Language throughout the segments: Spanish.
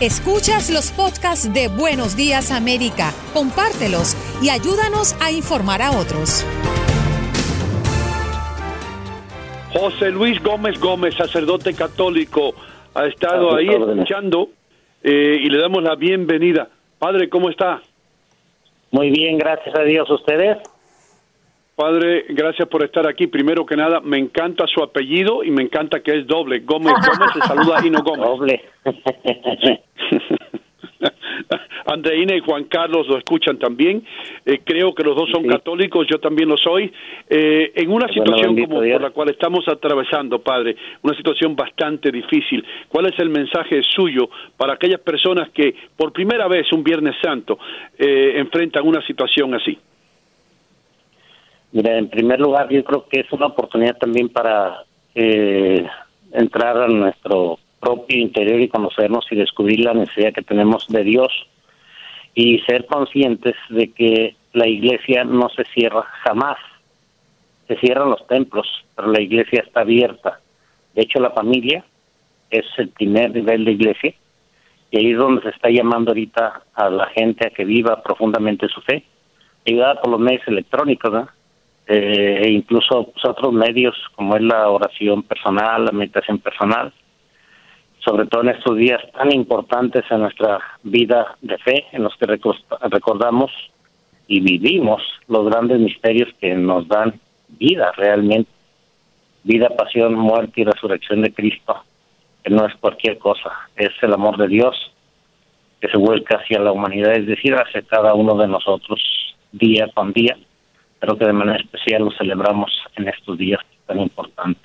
Escuchas los podcasts de Buenos Días América, compártelos y ayúdanos a informar a otros. José Luis Gómez Gómez, sacerdote católico, ha estado ahí escuchando eh, y le damos la bienvenida. Padre, ¿cómo está? Muy bien, gracias a Dios. ¿Ustedes? Padre, gracias por estar aquí. Primero que nada, me encanta su apellido y me encanta que es doble. Gómez Gómez se saluda a Hino Gómez. Doble. Andreina y Juan Carlos lo escuchan también. Eh, creo que los dos son católicos, yo también lo soy. Eh, en una Bueno, situación como Dios. por la cual estamos atravesando, Padre, una situación bastante difícil, ¿cuál es el mensaje suyo para aquellas personas que por primera vez un Viernes Santo eh, enfrentan una situación así? Mira, en primer lugar, yo creo que es una oportunidad también para eh, entrar a nuestro propio interior y conocernos y descubrir la necesidad que tenemos de Dios y ser conscientes de que la iglesia no se cierra jamás. Se cierran los templos, pero la iglesia está abierta. De hecho, la familia es el primer nivel de iglesia y ahí es donde se está llamando ahorita a la gente a que viva profundamente su fe, ayudada por los medios electrónicos, ¿no? Eh, e incluso pues, otros medios como es la oración personal, la meditación personal, sobre todo en estos días tan importantes en nuestra vida de fe, en los que recor- recordamos y vivimos los grandes misterios que nos dan vida realmente, vida, pasión, muerte y resurrección de Cristo, que no es cualquier cosa, es el amor de Dios que se vuelca hacia la humanidad, es decir, hacia cada uno de nosotros día con día, pero que de manera especial lo celebramos en estos días tan importantes.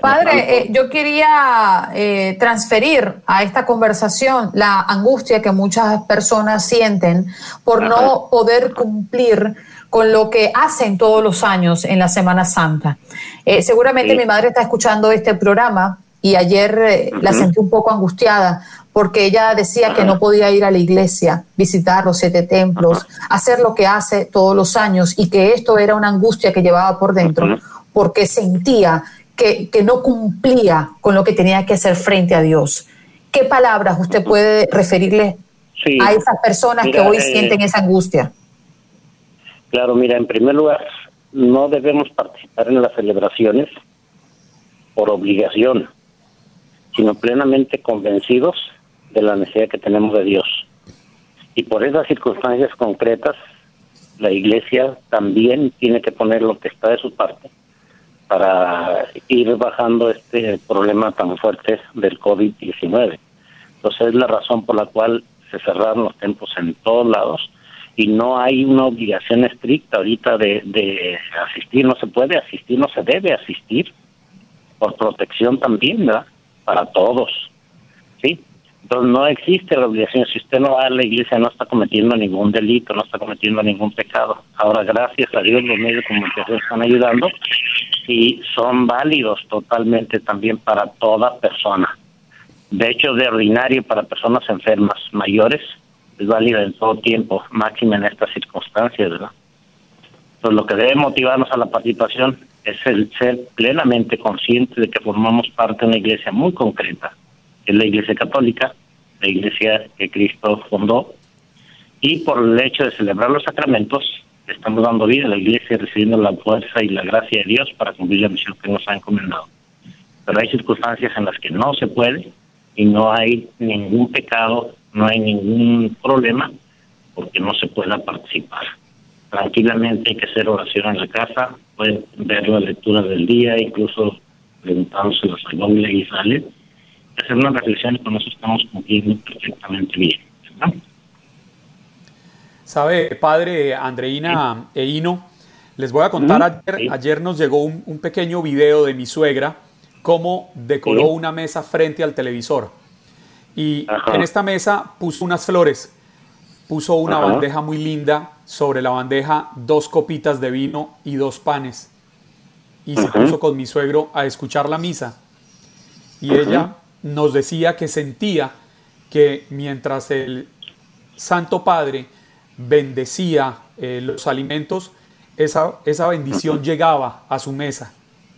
Padre, eh, yo quería eh, transferir a esta conversación la angustia que muchas personas sienten por no poder cumplir con lo que hacen todos los años en la Semana Santa. Eh, seguramente Sí. mi madre está escuchando este programa y ayer eh, la sentí un poco angustiada porque ella decía que no podía ir a la iglesia, visitar los siete templos, hacer lo que hace todos los años y que esto era una angustia que llevaba por dentro porque sentía que, que no cumplía con lo que tenía que hacer frente a Dios. ¿Qué palabras usted puede referirle Sí. a esas personas Mira, que hoy eh, sienten esa angustia? Claro, mira, en primer lugar, no debemos participar en las celebraciones por obligación, sino plenamente convencidos de la necesidad que tenemos de Dios. Y por esas circunstancias concretas, la Iglesia también tiene que poner lo que está de su parte para ir bajando este problema tan fuerte del COVID-19. Entonces es la razón por la cual se cerraron los templos en todos lados y no hay una obligación estricta ahorita de, de asistir, no se puede asistir, no se debe asistir por protección también, ¿verdad? Para todos, ¿sí? Entonces no existe la obligación. Si usted no va a la iglesia, no está cometiendo ningún delito, no está cometiendo ningún pecado. Ahora, gracias a Dios, los medios de comunicación están ayudando y son válidos totalmente también para toda persona. De hecho, de ordinario para personas enfermas mayores, es válido en todo tiempo, máximo en estas circunstancias, ¿verdad? Entonces, lo que debe motivarnos a la participación es el ser plenamente conscientes de que formamos parte de una iglesia muy concreta, es la Iglesia Católica, la Iglesia que Cristo fundó, y por el hecho de celebrar los sacramentos, estamos dando vida a la Iglesia recibiendo la fuerza y la gracia de Dios para cumplir la misión que nos ha encomendado. Pero hay circunstancias en las que no se puede y no hay ningún pecado, no hay ningún problema porque no se pueda participar. Tranquilamente hay que hacer oración en la casa, pueden ver la lectura del día, incluso preguntándose la Biblia y sale. Hacer una reflexión y con eso estamos cumpliendo perfectamente bien. Sabe, padre Andreina e Hino, les voy a contar, ayer, nos llegó un, pequeño video de mi suegra, cómo decoró una mesa frente al televisor. Y en esta mesa puso unas flores, puso una bandeja muy linda, sobre la bandeja dos copitas de vino y dos panes. Y se puso con mi suegro a escuchar la misa. Y ella nos decía que sentía que mientras el Santo Padre bendecía eh, los alimentos, esa, esa bendición llegaba a su mesa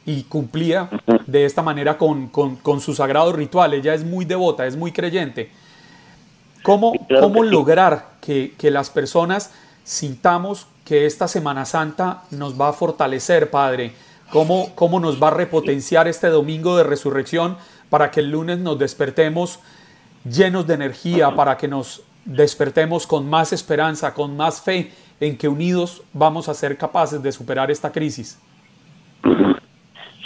y cumplía de esta manera con, con, su sagrado ritual. Ella es muy devota, es muy creyente. ¿Cómo, cómo lograr que, que, las personas sintamos que esta Semana Santa nos va a fortalecer, Padre? ¿Cómo, ¿Cómo nos va a repotenciar este domingo de resurrección para que el lunes nos despertemos llenos de energía, para que nos despertemos con más esperanza, con más fe en que unidos vamos a ser capaces de superar esta crisis?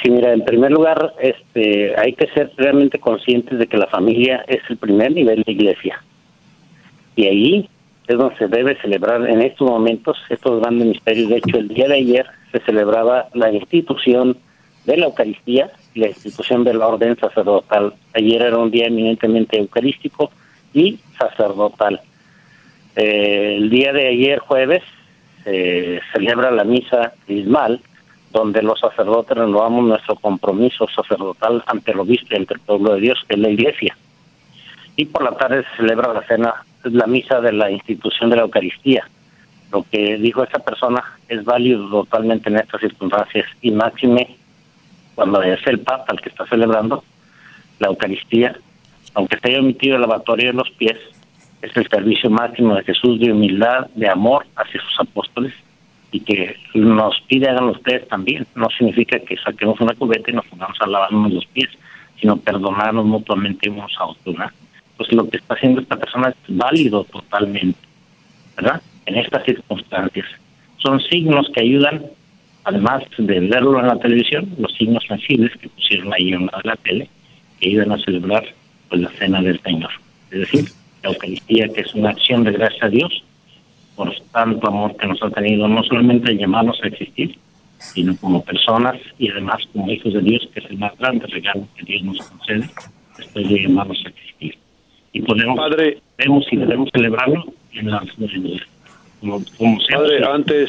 Sí, mira, en primer lugar, este, hay que ser realmente conscientes de que la familia es el primer nivel de iglesia. Y ahí es donde se debe celebrar en estos momentos estos grandes misterios. De hecho, el día de ayer se celebraba la institución de la Eucaristía la institución de la orden sacerdotal. Ayer era un día eminentemente eucarístico y sacerdotal. Eh, el día de ayer, jueves, se celebra la misa crismal, donde los sacerdotes renovamos nuestro compromiso sacerdotal ante el obispo y ante el pueblo de Dios, que es la iglesia. Y por la tarde se celebra la cena, la misa de la institución de la Eucaristía. Lo que dijo esa persona es válido totalmente en estas circunstancias y máxime cuando es el Papa el que está celebrando la Eucaristía, aunque se haya omitido el lavatorio de los pies, es el servicio máximo de Jesús de humildad, de amor hacia sus apóstoles y que nos pide hagan ustedes también. No significa que saquemos una cubeta y nos pongamos a lavarnos los pies, sino perdonarnos mutuamente unos a otros. Pues lo que está haciendo esta persona es válido totalmente, ¿verdad? En estas circunstancias. Son signos que ayudan además de verlo en la televisión, los signos sensibles que pusieron ahí en la tele, que iban a celebrar pues, la cena del Señor. Es decir, la Eucaristía, que es una acción de gracias a Dios por tanto amor que nos ha tenido, no solamente llamarnos a existir, sino como personas y además como hijos de Dios, que es el más grande regalo que Dios nos concede después de llamarnos a existir. Y podemos, Padre, debemos y debemos celebrarlo en la como, como Padre, antes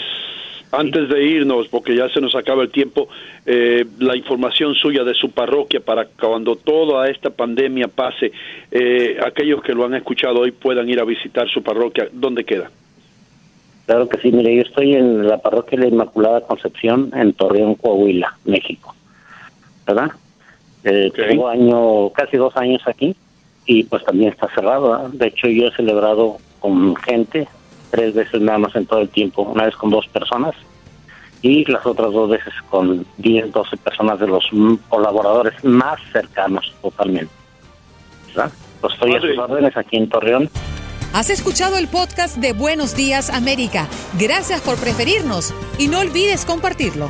antes de irnos, porque ya se nos acaba el tiempo, eh, la información suya de su parroquia para cuando toda esta pandemia pase, eh, aquellos que lo han escuchado hoy puedan ir a visitar su parroquia. ¿Dónde queda? Claro que sí, mire, yo estoy en la parroquia de la Inmaculada Concepción en Torreón, Coahuila, México. ¿Verdad? Eh, Tengo año, casi dos años aquí y pues también está cerrado. De hecho, yo he celebrado con gente tres veces nada más en todo el tiempo, una vez con dos personas y las otras dos veces con 10, 12 personas de los colaboradores más cercanos totalmente. ¿verdad? Pues estoy a sus órdenes aquí en Torreón. Has escuchado el podcast de Buenos Días América. Gracias por preferirnos y no olvides compartirlo.